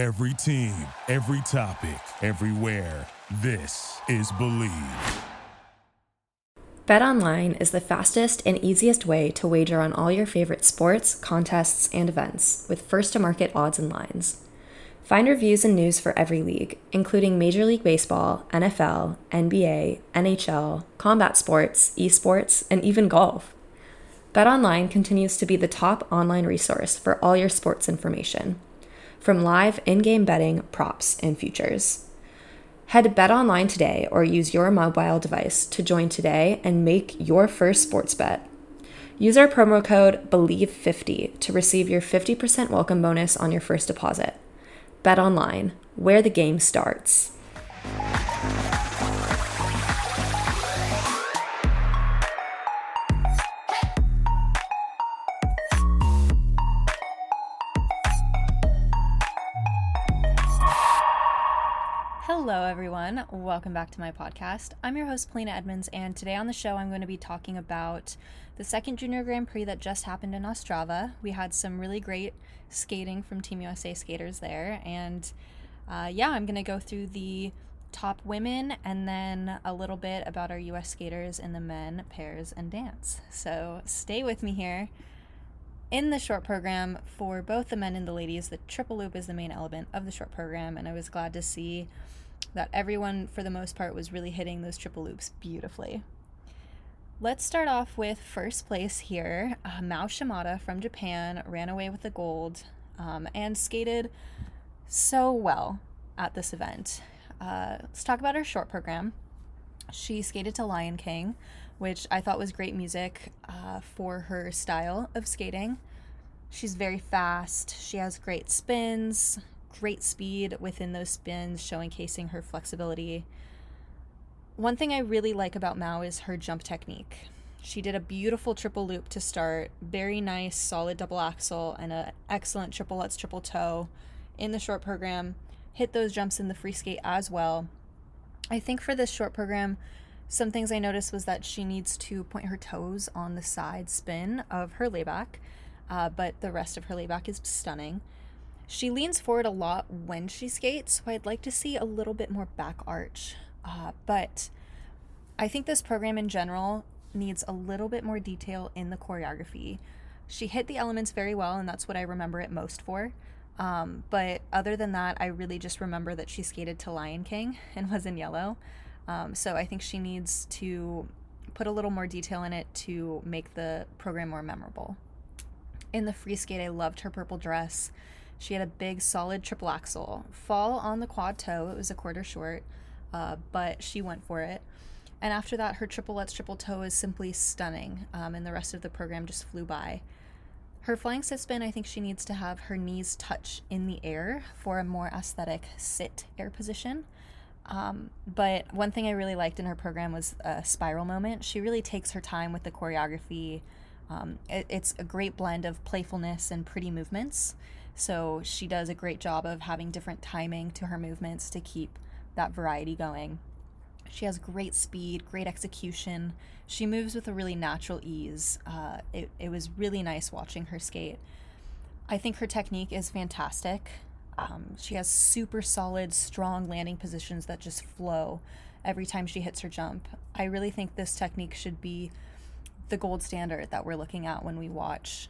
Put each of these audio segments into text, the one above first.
Every team, every topic, everywhere. This is Bleav. BetOnline is the fastest and easiest way to wager on all your favorite sports, contests, and events with first to market odds and lines. Find reviews and news for every league, including Major League Baseball, NFL, NBA, NHL, combat sports, esports, and even golf. BetOnline continues to be the top online resource for all your sports information, from live in game betting, props, and futures. Head to BetOnline today or use your mobile device to join today and make your first sports bet. Use our promo code BELIEVE50 to receive your 50% welcome bonus on your first deposit. BetOnline, where the game starts. Hello, everyone. Welcome back to my podcast. I'm your host, Polina Edmunds, and today on the show, I'm going to be talking about the second Junior Grand Prix that just happened in Ostrava. We had some really great skating from Team USA skaters there, and uh, yeah, I'm going to go through the top women and then a little bit about our US skaters in the men, pairs, and dance. So stay with me here. In the short program, for both the men and the ladies, the triple loop is the main element of the short program, and I was glad to see that everyone, for the most part, was really hitting those triple loops beautifully. Let's start off with first place here. Uh, Mao Shimada from Japan ran away with the gold um, and skated so well at this event. Uh, let's talk about her short program. She skated to Lion King, which I thought was great music uh, for her style of skating. She's very fast. She has great spins, great speed within those spins, showcasing her flexibility. One thing I really like about Mao is her jump technique. She did a beautiful triple loop to start, very nice, solid double axel, and an excellent triple lutz triple toe in the short program. Hit those jumps in the free skate as well. I think for this short program, some things I noticed was that she needs to point her toes on the side spin of her layback, uh, but the rest of her layback is stunning. She leans forward a lot when she skates, so I'd like to see a little bit more back arch. Uh, but I think this program in general needs a little bit more detail in the choreography. She hit the elements very well, and that's what I remember it most for. Um, but other than that, I really just remember that she skated to Lion King and was in yellow. Um, so I think she needs to put a little more detail in it to make the program more memorable. In the free skate, I loved her purple dress. She had a big, solid triple axel. Fall on the quad toe. It was a quarter short, uh, but she went for it. And after that, her triple lutz triple toe is simply stunning, um, and the rest of the program just flew by. Her flying sit spin, I think she needs to have her knees touch in the air for a more aesthetic sit air position. Um, but one thing I really liked in her program was a spiral moment. She really takes her time with the choreography. Um, it, it's a great blend of playfulness and pretty movements. So she does a great job of having different timing to her movements to keep that variety going. She has great speed, great execution. She moves with a really natural ease. Uh, it, it was really nice watching her skate. I think her technique is fantastic. Um, she has super solid, strong landing positions that just flow every time she hits her jump. I really think this technique should be the gold standard that we're looking at when we watch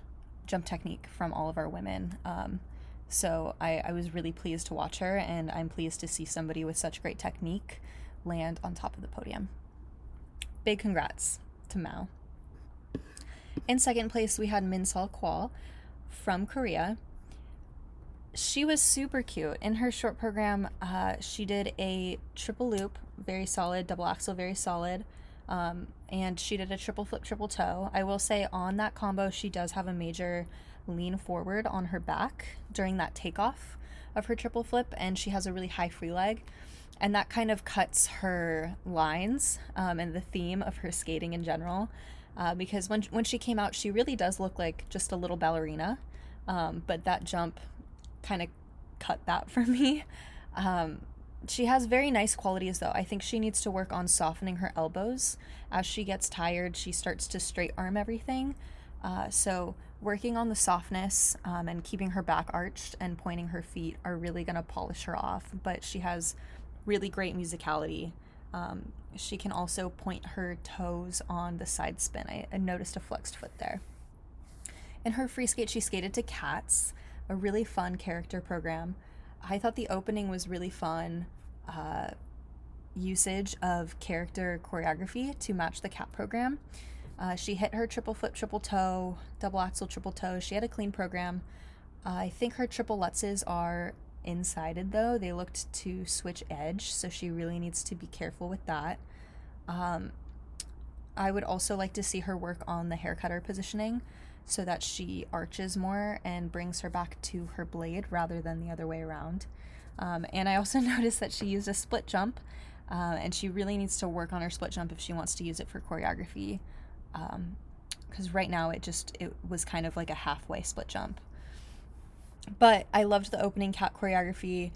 jump technique from all of our women. Um, so I, I was really pleased to watch her, and I'm pleased to see somebody with such great technique land on top of the podium. Big congrats to Mao. In second place, we had Minsol Kwon from Korea. She was super cute. In her short program, uh, she did a triple loop, very solid, double axel, very solid. Um, and she did a triple flip, triple toe. I will say on that combo, she does have a major lean forward on her back during that takeoff of her triple flip, and she has a really high free leg. And that kind of cuts her lines um, and the theme of her skating in general. Uh, because when, when she came out, she really does look like just a little ballerina. Um, but that jump kind of cut that for me. Um, she has very nice qualities though. I think she needs to work on softening her elbows. As she gets tired, she starts to straight arm everything. Uh, so, working on the softness um, and keeping her back arched and pointing her feet are really going to polish her off. But she has really great musicality. Um, she can also point her toes on the side spin. I, I noticed a flexed foot there. In her free skate, she skated to Cats, a really fun character program. I thought the opening was really fun. Uh, usage of character choreography to match the cat program. Uh, she hit her triple flip, triple toe, double axel, triple toe. She had a clean program. Uh, I think her triple lutzes are insided though. They looked to switch edge, so she really needs to be careful with that. Um, I would also like to see her work on the hair cutter positioning so that she arches more and brings her back to her blade rather than the other way around. Um, and I also noticed that she used a split jump, uh, and she really needs to work on her split jump if she wants to use it for choreography. Because um, right now it just it was kind of like a halfway split jump. But I loved the opening cat choreography.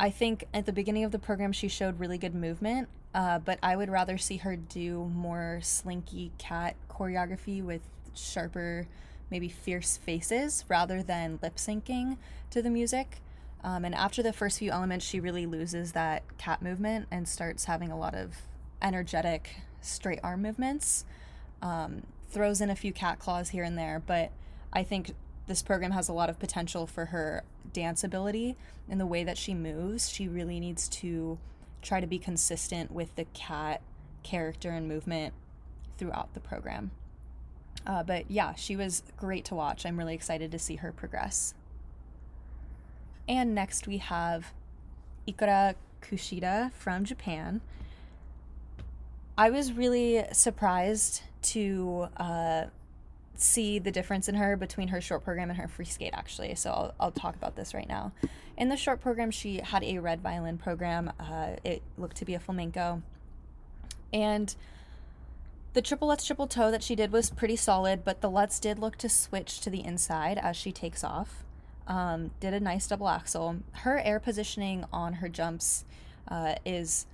I think at the beginning of the program she showed really good movement, uh, but I would rather see her do more slinky cat choreography with sharper, maybe fierce faces rather than lip syncing to the music. Um, and after the first few elements, she really loses that cat movement and starts having a lot of energetic straight arm movements. Um, throws in a few cat claws here and there, but I think this program has a lot of potential for her dance ability and the way that she moves. She really needs to try to be consistent with the cat character and movement throughout the program. Uh, but yeah, she was great to watch. I'm really excited to see her progress. And next we have Ikura Kushida from Japan. I was really surprised to uh, see the difference in her between her short program and her free skate, actually. So I'll, I'll talk about this right now. In the short program, she had a red violin program. Uh, it looked to be a flamenco. And the triple lutz triple toe that she did was pretty solid, but the lutz did look to switch to the inside as she takes off. Um, did a nice double axel. Her air positioning on her jumps uh, is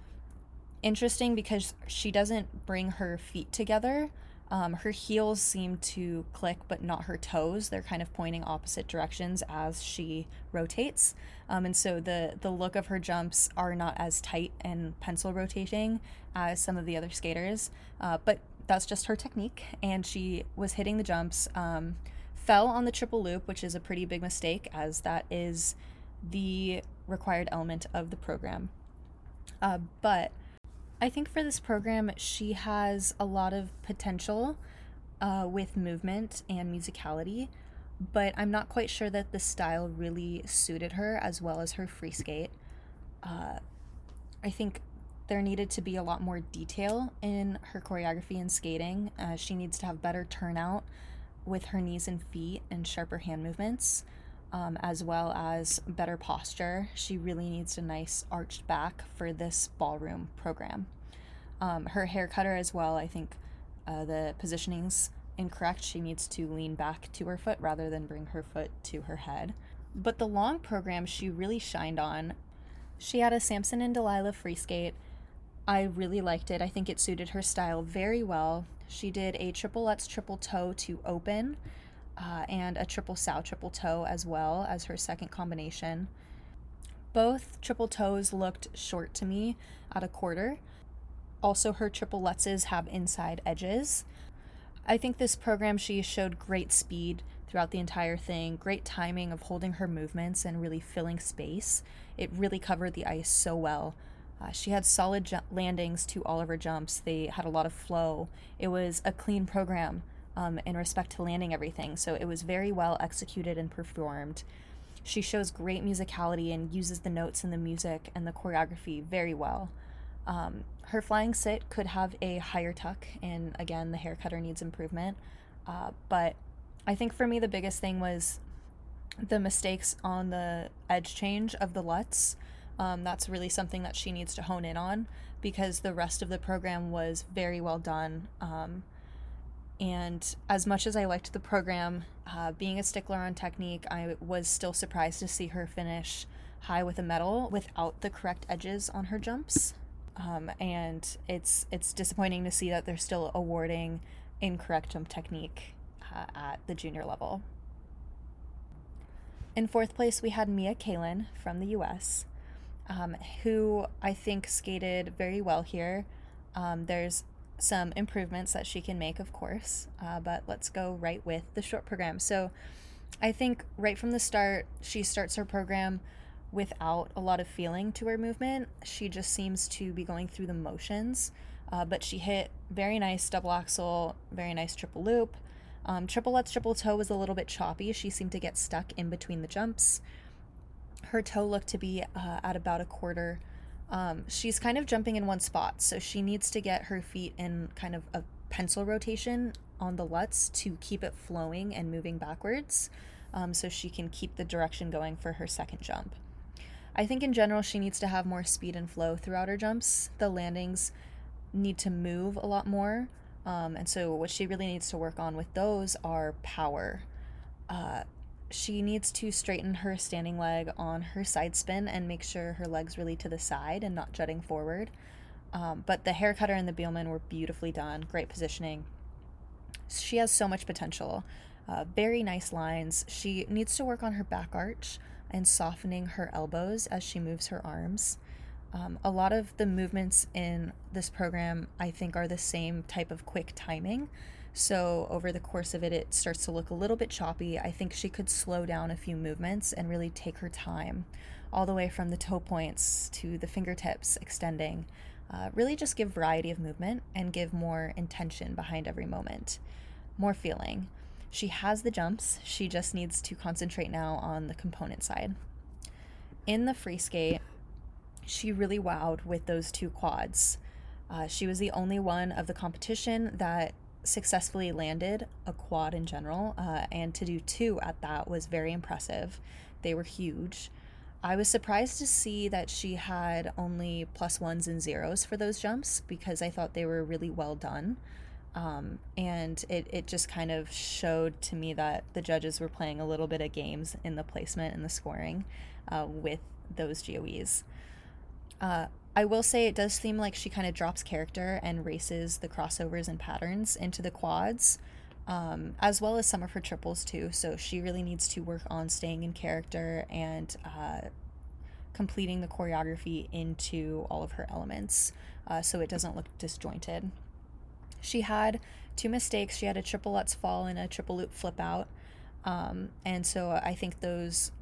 interesting because she doesn't bring her feet together. Um, her heels seem to click, but not her toes. They're kind of pointing opposite directions as she rotates. Um, and so the, the look of her jumps are not as tight and pencil rotating as some of the other skaters. Uh, but that's just her technique. And she was hitting the jumps, um, fell on the triple loop, which is a pretty big mistake, as that is the required element of the program. Uh, but I think for this program, she has a lot of potential uh, with movement and musicality, but I'm not quite sure that the style really suited her as well as her free skate. Uh, I think there needed to be a lot more detail in her choreography and skating. Uh, she needs to have better turnout with her knees and feet and sharper hand movements, um, as well as better posture. She really needs a nice arched back for this ballroom program. Um, her hair cutter as well, I think uh, the positioning's incorrect. She needs to lean back to her foot rather than bring her foot to her head. But the long program she really shined on. She had a Samson and Delilah free skate I really liked it. I think it suited her style very well. She did a triple lutz triple toe to open uh, and a triple Salchow triple toe as well as her second combination. Both triple toes looked short to me at a quarter. Also, her triple lutzes have inside edges. I think this program she showed great speed throughout the entire thing, great timing of holding her movements and really filling space. It really covered the ice so well. Uh, she had solid ju- landings to all of her jumps. They had a lot of flow. It was a clean program um, in respect to landing everything, so it was very well executed and performed. She shows great musicality and uses the notes and the music and the choreography very well. Um, her flying sit could have a higher tuck, and again, the hair cutter needs improvement. Uh, but I think for me, the biggest thing was the mistakes on the edge change of the Lutz. Um, that's really something that she needs to hone in on because the rest of the program was very well done. Um, and as much as I liked the program, uh, being a stickler on technique, I was still surprised to see her finish high with a medal without the correct edges on her jumps. Um, and it's it's disappointing to see that they're still awarding incorrect jump technique uh, at the junior level. In fourth place, we had Mia Kalin from the US, um, who I think skated very well here. Um, there's some improvements that she can make, of course, uh, but let's go right with the short program. So I think right from the start, she starts her program without a lot of feeling to her movement. She just seems to be going through the motions, uh, but she hit very nice double axel, very nice triple loop. Um, triple Lutz, triple toe was a little bit choppy. She seemed to get stuck in between the jumps. Her toe looked to be uh, at about a quarter um, she's kind of jumping in one spot, so she needs to get her feet in kind of a pencil rotation on the Lutz to keep it flowing and moving backwards um, so she can keep the direction going for her second jump. I think in general, she needs to have more speed and flow throughout her jumps. The landings need to move a lot more. Um, and so, what she really needs to work on with those are power. Uh, she needs to straighten her standing leg on her side spin and make sure her leg's really to the side and not jutting forward. Um, but the hair cutter and the Biellmann were beautifully done, great positioning. She has so much potential, uh, very nice lines. She needs to work on her back arch and softening her elbows as she moves her arms. Um, a lot of the movements in this program, I think, are the same type of quick timing. So over the course of it, it starts to look a little bit choppy. I think she could slow down a few movements and really take her time, all the way from the toe points to the fingertips extending. Uh, really just give variety of movement and give more intention behind every moment, more feeling. She has the jumps, she just needs to concentrate now on the component side. In the free skate, she really wowed with those two quads. Uh, she was the only one of the competition that successfully landed a quad in general, uh, and to do two at that was very impressive. They were huge. I was surprised to see that she had only plus ones and zeros for those jumps because I thought they were really well done. Um, and it, it just kind of showed to me that the judges were playing a little bit of games in the placement and the scoring uh, with those GOEs. Uh, I will say it does seem like she kind of drops character and races the crossovers and patterns into the quads, um, as well as some of her triples too. So she really needs to work on staying in character and uh, completing the choreography into all of her elements uh, so it doesn't look disjointed. She had two mistakes. She had a triple Lutz fall and a triple loop flip out. Um, and so I think those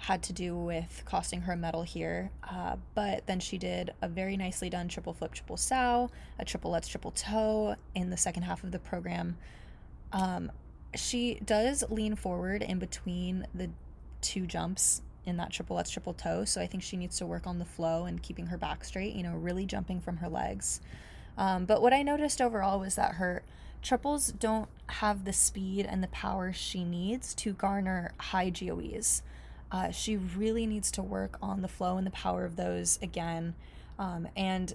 had to do with costing her a medal here. Uh, but then she did a very nicely done triple flip, triple Salchow, a triple Lutz triple toe in the second half of the program. Um, she does lean forward in between the two jumps in that triple Lutz, triple toe. So I think she needs to work on the flow and keeping her back straight, you know, really jumping from her legs. Um, but what I noticed overall was that her triples don't have the speed and the power she needs to garner high GOEs. Uh, she really needs to work on the flow and the power of those again. Um, and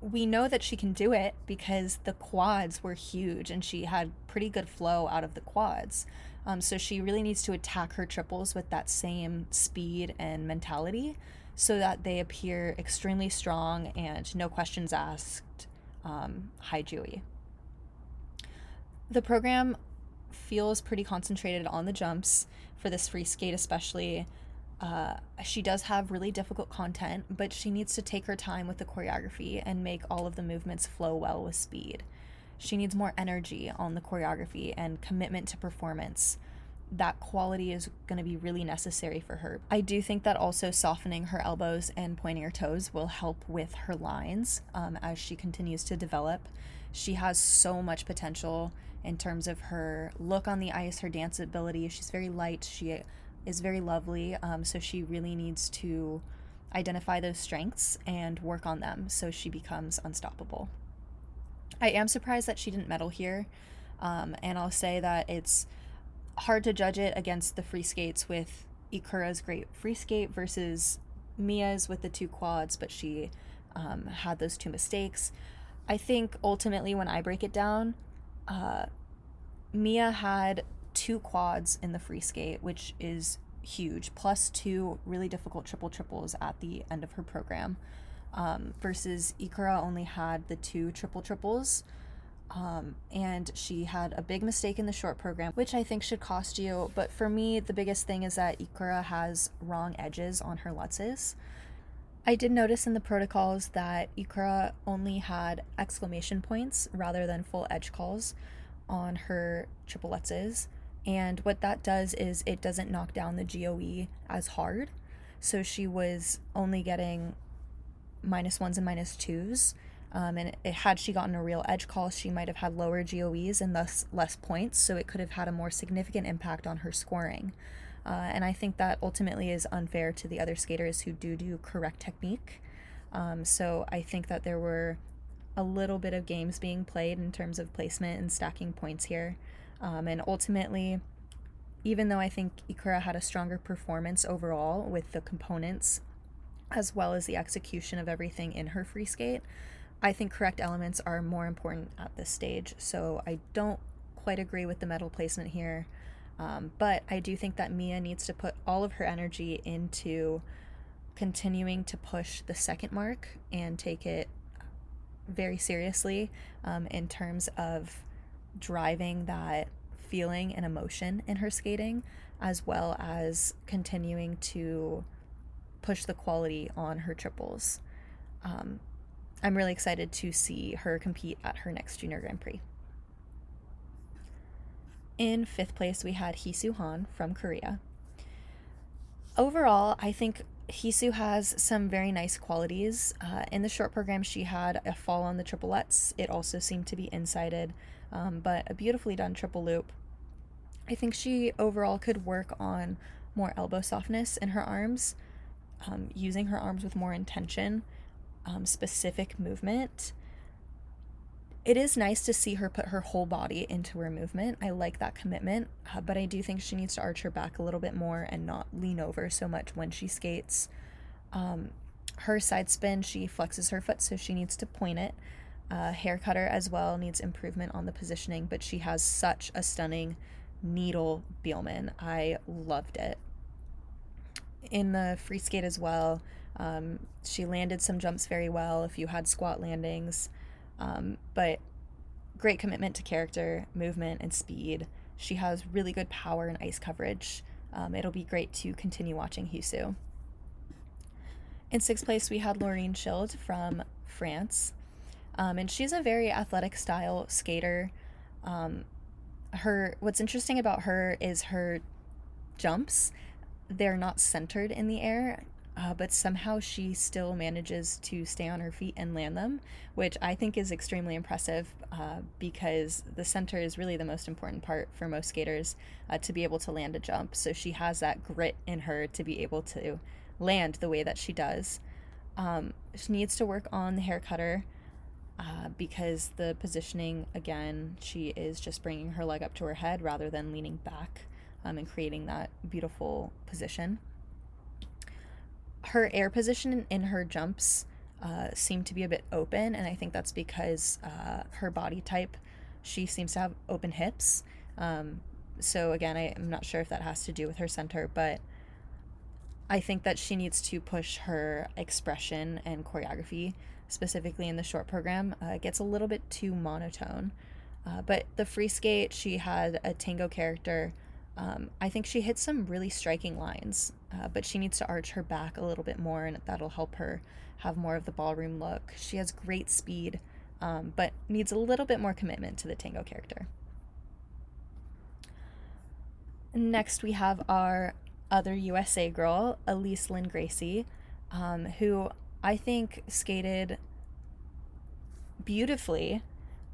we know that she can do it because the quads were huge and she had pretty good flow out of the quads. Um, so she really needs to attack her triples with that same speed and mentality so that they appear extremely strong and no questions asked, um, high. The program feels pretty concentrated on the jumps for this free skate, especially. Uh, she does have really difficult content, but she needs to take her time with the choreography and make all of the movements flow well with speed. She needs more energy on the choreography and commitment to performance. That quality is going to be really necessary for her. I do think that also softening her elbows and pointing her toes will help with her lines um, as she continues to develop. She has so much potential in terms of her look on the ice, her dance ability. She's very light. She is very lovely. Um, so she really needs to identify those strengths and work on them so she becomes unstoppable. I am surprised that she didn't medal here. Um, and I'll say that it's hard to judge it against the free skates with Ikura's great free skate versus Mia's with the two quads, but she um, had those two mistakes. I think ultimately, when I break it down, uh, Mia had two quads in the free skate, which is huge, plus two really difficult triple triples at the end of her program. Um, versus Ikura only had the two triple triples. Um, and she had a big mistake in the short program, which I think should cost you. But for me, the biggest thing is that Ikura has wrong edges on her lutzes. I did notice in the protocols that Ikura only had exclamation points rather than full edge calls on her triple lutzes. And what that does is it doesn't knock down the GOE as hard. So she was only getting minus ones and minus twos. Um, and it, had she gotten a real edge call, she might have had lower GOEs and thus less points. So it could have had a more significant impact on her scoring. Uh, and I think that ultimately is unfair to the other skaters who do do correct technique. Um, so I think that there were a little bit of games being played in terms of placement and stacking points here. Um, and ultimately, even though I think Ikura had a stronger performance overall with the components as well as the execution of everything in her free skate, I think correct elements are more important at this stage. So I don't quite agree with the medal placement here. Um, but I do think that Mia needs to put all of her energy into continuing to push the second mark and take it very seriously um, in terms of driving that feeling and emotion in her skating, as well as continuing to push the quality on her triples. Um, I'm really excited to see her compete at her next Junior Grand Prix. In fifth place, we had Hisu Han from Korea. Overall, I think Hisu has some very nice qualities. Uh, in the short program, she had a fall on the triple Lutz. It also seemed to be insided, um, but a beautifully done triple loop. I think she overall could work on more elbow softness in her arms, um, using her arms with more intention, um, specific movement. It is nice to see her put her whole body into her movement. I like that commitment, uh, but I do think she needs to arch her back a little bit more and not lean over so much when she skates. Um, her side spin, she flexes her foot, so she needs to point it. Uh, hair cutter as well needs improvement on the positioning, but she has such a stunning needle Biellmann. I loved it. In the free skate as well, um, she landed some jumps very well if you had squat landings, um, but great commitment to character, movement, and speed. She has really good power and ice coverage. Um, it'll be great to continue watching Hisu. In sixth place, we had Lorine Schild from France. Um, and she's a very athletic style skater. Um, her what's interesting about her is her jumps they're not centered in the air uh, but somehow she still manages to stay on her feet and land them which i think is extremely impressive uh, because the center is really the most important part for most skaters uh, to be able to land a jump so she has that grit in her to be able to land the way that she does um, she needs to work on the hair cutter uh, because the positioning, again, she is just bringing her leg up to her head rather than leaning back um, and creating that beautiful position. Her air position in her jumps uh, seem to be a bit open, and I think that's because uh, her body type, she seems to have open hips. Um, so, again, I, I'm not sure if that has to do with her center, but I think that she needs to push her expression and choreography specifically in the short program, uh, it gets a little bit too monotone. Uh, but the free skate, she had a tango character. Um, I think she hits some really striking lines, uh, but she needs to arch her back a little bit more, and that'll help her have more of the ballroom look. She has great speed, um, but needs a little bit more commitment to the tango character. Next, we have our other USA girl, Elyce Lin-Gracey, um, who I think skated beautifully.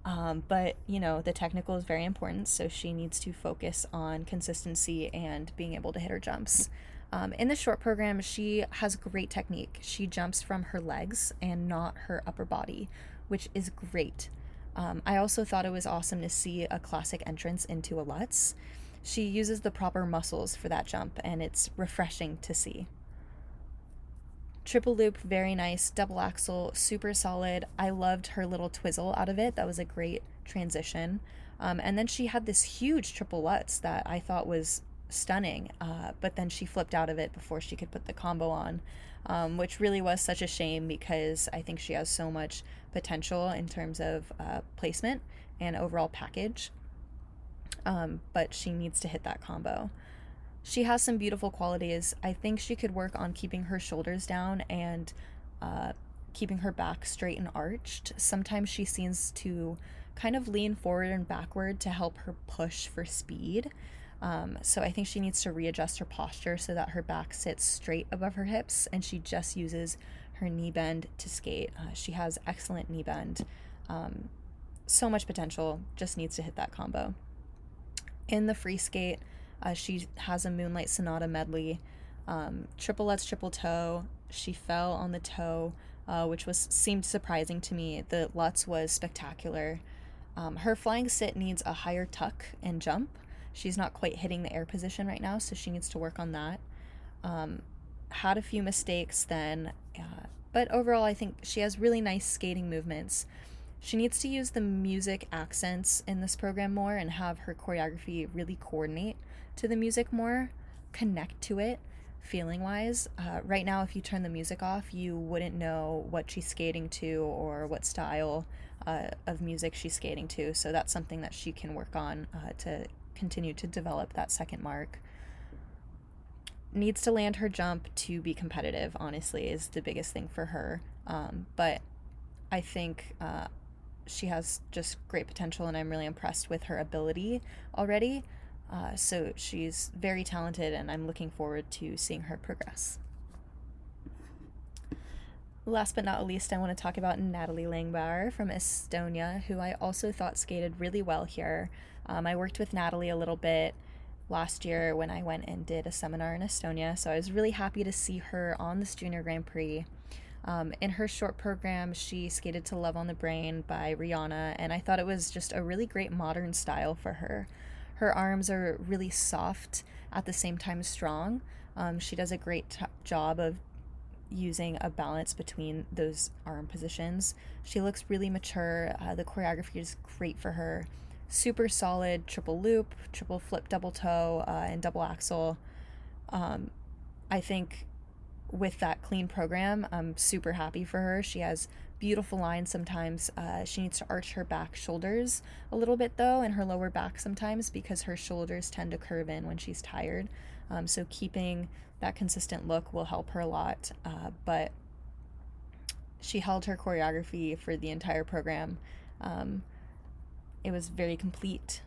Um, but you know the technical is very important, so she needs to focus on consistency and being able to hit her jumps. Um, in the short program, she has great technique. She jumps from her legs and not her upper body, which is great. Um, I also thought it was awesome to see a classic entrance into a Lutz. She uses the proper muscles for that jump, and it's refreshing to see. Triple loop, very nice. Double axel, super solid. I loved her little twizzle out of it. That was a great transition. Um, and then she had this huge triple lutz that I thought was stunning, uh, but then she flipped out of it before she could put the combo on, um, which really was such a shame because I think she has so much potential in terms of uh, placement and overall package. Um, but she needs to hit that combo. She has some beautiful qualities. I think she could work on keeping her shoulders down and uh, keeping her back straight and arched. Sometimes she seems to kind of lean forward and backward to help her push for speed. Um, so I think she needs to readjust her posture so that her back sits straight above her hips and she just uses her knee bend to skate. Uh, she has excellent knee bend. Um, so much potential, just needs to hit that combo. In the free skate, uh, she has a Moonlight Sonata medley, um, triple lutz, triple toe. She fell on the toe, uh, which was seemed surprising to me. The lutz was spectacular. Um, her flying sit needs a higher tuck and jump. She's not quite hitting the air position right now, so she needs to work on that. Um, had a few mistakes then, uh, but overall, I think she has really nice skating movements. She needs to use the music accents in this program more and have her choreography really coordinate to the music more, connect to it feeling wise. Uh, right now, if you turn the music off, you wouldn't know what she's skating to or what style uh, of music she's skating to. So that's something that she can work on uh, to continue to develop that second mark. Needs to land her jump to be competitive, honestly, is the biggest thing for her. Um, but I think uh, she has just great potential, and I'm really impressed with her ability already. Uh, so she's very talented, and I'm looking forward to seeing her progress. Last but not least, I want to talk about Nataly Langerbaur from Estonia, who I also thought skated really well here. Um, I worked with Natalie a little bit last year when I went and did a seminar in Estonia, so I was really happy to see her on this Junior Grand Prix. Um, in her short program, she skated to Love on the Brain by Rihanna, and I thought it was just a really great modern style for her. Her arms are really soft at the same time strong. Um, she does a great t- job of using a balance between those arm positions. She looks really mature. Uh, the choreography is great for her. Super solid triple loop, triple flip, double toe, uh, and double axel. Um, I think with that clean program, I'm super happy for her. She has beautiful line sometimes. Uh, she needs to arch her back shoulders a little bit though, and her lower back sometimes because her shoulders tend to curve in when she's tired. Um, so keeping that consistent look will help her a lot. Uh, but she held her choreography for the entire program. Um, it was very complete.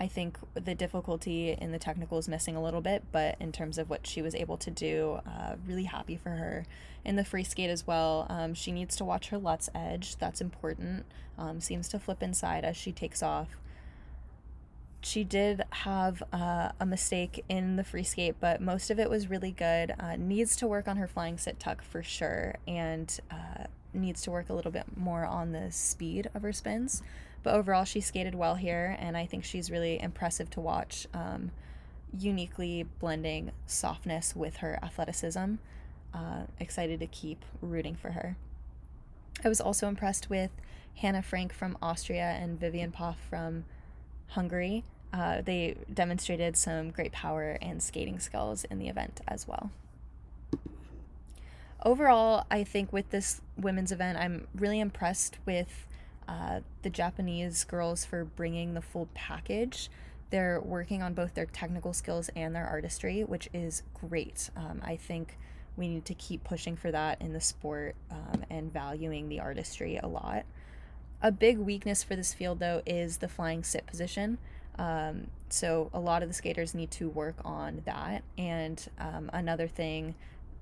I think the difficulty in the technical is missing a little bit, but in terms of what she was able to do, uh, really happy for her. In the free skate as well, um, she needs to watch her Lutz edge. That's important. Um, seems to flip inside as she takes off. She did have uh, a mistake in the free skate, but most of it was really good. Uh, needs to work on her flying sit tuck for sure, and uh, needs to work a little bit more on the speed of her spins. But overall, she skated well here, and I think she's really impressive to watch. Um, uniquely blending softness with her athleticism. Uh, excited to keep rooting for her. I was also impressed with Hannah Frank from Austria and Vivien Papp from Hungary. Uh, they demonstrated some great power and skating skills in the event as well. Overall, I think with this women's event, I'm really impressed with uh, the Japanese girls for bringing the full package. They're working on both their technical skills and their artistry, which is great. Um, I think we need to keep pushing for that in the sport um, and valuing the artistry a lot. A big weakness for this field, though, is the flying sit position. Um, so a lot of the skaters need to work on that. And um, another thing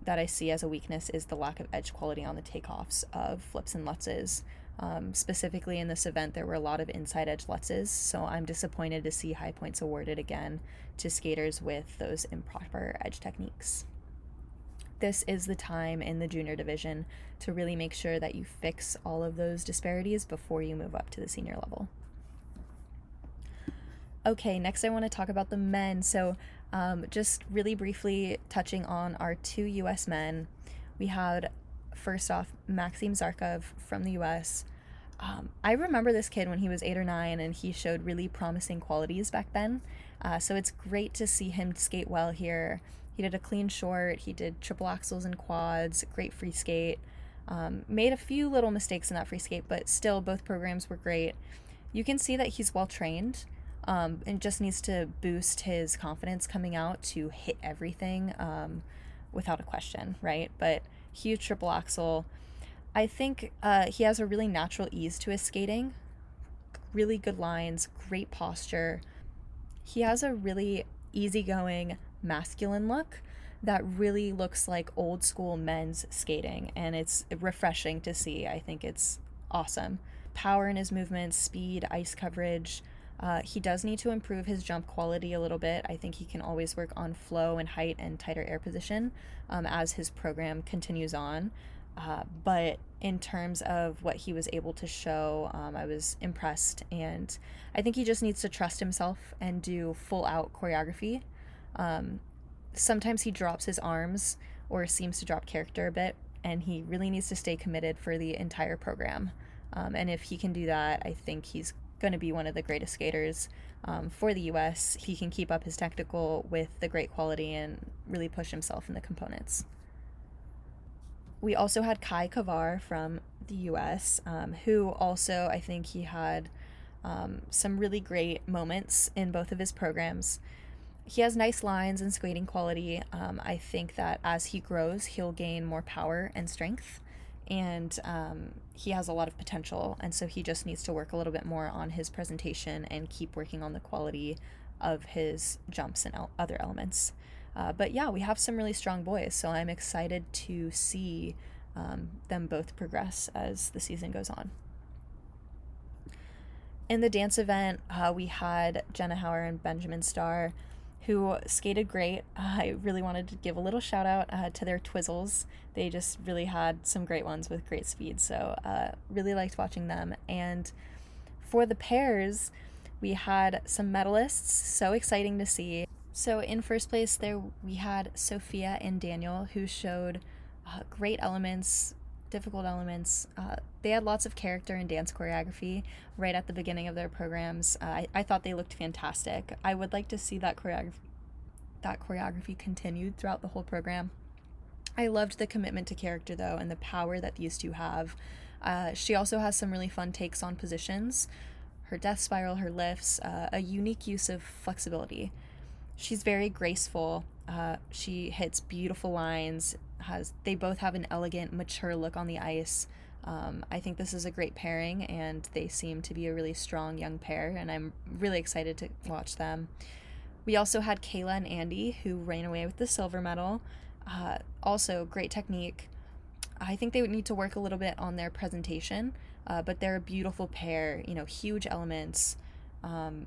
that I see as a weakness is the lack of edge quality on the takeoffs of flips and lutzes. Um, specifically in this event, there were a lot of inside edge lutzes, so I'm disappointed to see high points awarded again to skaters with those improper edge techniques. This is the time in the junior division to really make sure that you fix all of those disparities before you move up to the senior level. Okay, next I want to talk about the men. So, um, just really briefly touching on our two US men, we had first off, Maxim Zharkov from the US. Um, I remember this kid when he was eight or nine, and he showed really promising qualities back then. Uh, so it's great to see him skate well here. He did a clean short, he did triple axels and quads, great free skate. Um, made a few little mistakes in that free skate, but still, both programs were great. you can see that he's well trained um, and just needs to boost his confidence coming out to hit everything um, without a question, right? But huge triple axel. I think uh, he has a really natural ease to his skating, really good lines, great posture. He has a really easygoing, masculine look that really looks like old school men's skating, and it's refreshing to see. I think it's awesome. Power in his movements, speed, ice coverage. Uh, he does need to improve his jump quality a little bit. I think he can always work on flow and height and tighter air position um, as his program continues on. Uh, but in terms of what he was able to show, um, I was impressed. And I think he just needs to trust himself and do full out choreography. Um, sometimes he drops his arms or seems to drop character a bit, and he really needs to stay committed for the entire program. Um, and if he can do that, I think he's going to be one of the greatest skaters um, for the US. He can keep up his technical with the great quality and really push himself in the components. We also had Kai Kovar from the US, um, who also, I think he had um, some really great moments in both of his programs he has nice lines and skating quality. Um, I think that as he grows, he'll gain more power and strength, and um, he has a lot of potential. And so he just needs to work a little bit more on his presentation and keep working on the quality of his jumps and el- other elements. Uh, but yeah, we have some really strong boys, so I'm excited to see um, them both progress as the season goes on. In the dance event, uh, we had Jenna Hauer and Benjamin Starr who skated great. Uh, I really wanted to give a little shout out uh, to their Twizzles. They just really had some great ones with great speed. So, uh, really liked watching them. And for the pairs, we had some medalists. So exciting to see. So, in first place, there we had Sophia and Daniel, who showed uh, great elements, difficult elements. Uh, they had lots of character and dance choreography right at the beginning of their programs. Uh, I, I thought they looked fantastic. I would like to see that choreography that choreography continued throughout the whole program. I loved the commitment to character though and the power that these two have. Uh, she also has some really fun takes on positions, her death spiral, her lifts, uh, a unique use of flexibility. She's very graceful. Uh, she hits beautiful lines. Has they both have an elegant, mature look on the ice. Um, I think this is a great pairing, and they seem to be a really strong young pair, and I'm really excited to watch them. We also had Kayla and Andy, who ran away with the silver medal. Uh, also, great technique. I think they would need to work a little bit on their presentation, uh, but they're a beautiful pair, you know, huge elements. Um,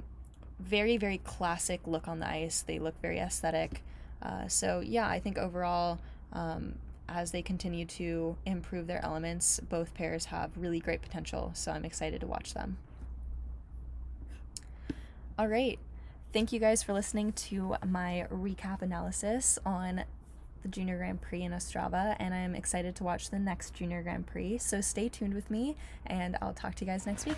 very, very classic look on the ice. They look very aesthetic. Uh, so, yeah, I think overall, um, as they continue to improve their elements, both pairs have really great potential. So I'm excited to watch them. All right. Thank you guys for listening to my recap analysis on the Junior Grand Prix in Ostrava, and I'm excited to watch the next Junior Grand Prix. So stay tuned with me, and I'll talk to you guys next week.